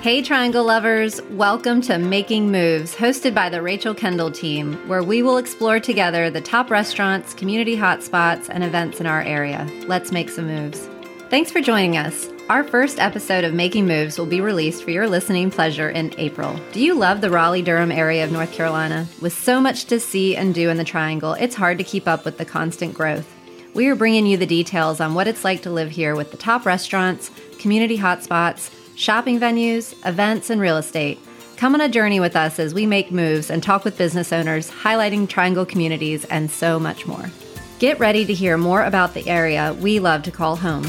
Hey, Triangle lovers, welcome to Making Moves, hosted by the Rachel Kendall team, where we will explore together the top restaurants, community hotspots, and events in our area. Let's make some moves. Thanks for joining us. Our first episode of Making Moves will be released for your listening pleasure in April. Do you love the Raleigh Durham area of North Carolina? With so much to see and do in the Triangle, it's hard to keep up with the constant growth. We are bringing you the details on what it's like to live here with the top restaurants, community hotspots, shopping venues, events, and real estate. Come on a journey with us as we make moves and talk with business owners, highlighting Triangle communities, and so much more. Get ready to hear more about the area we love to call home.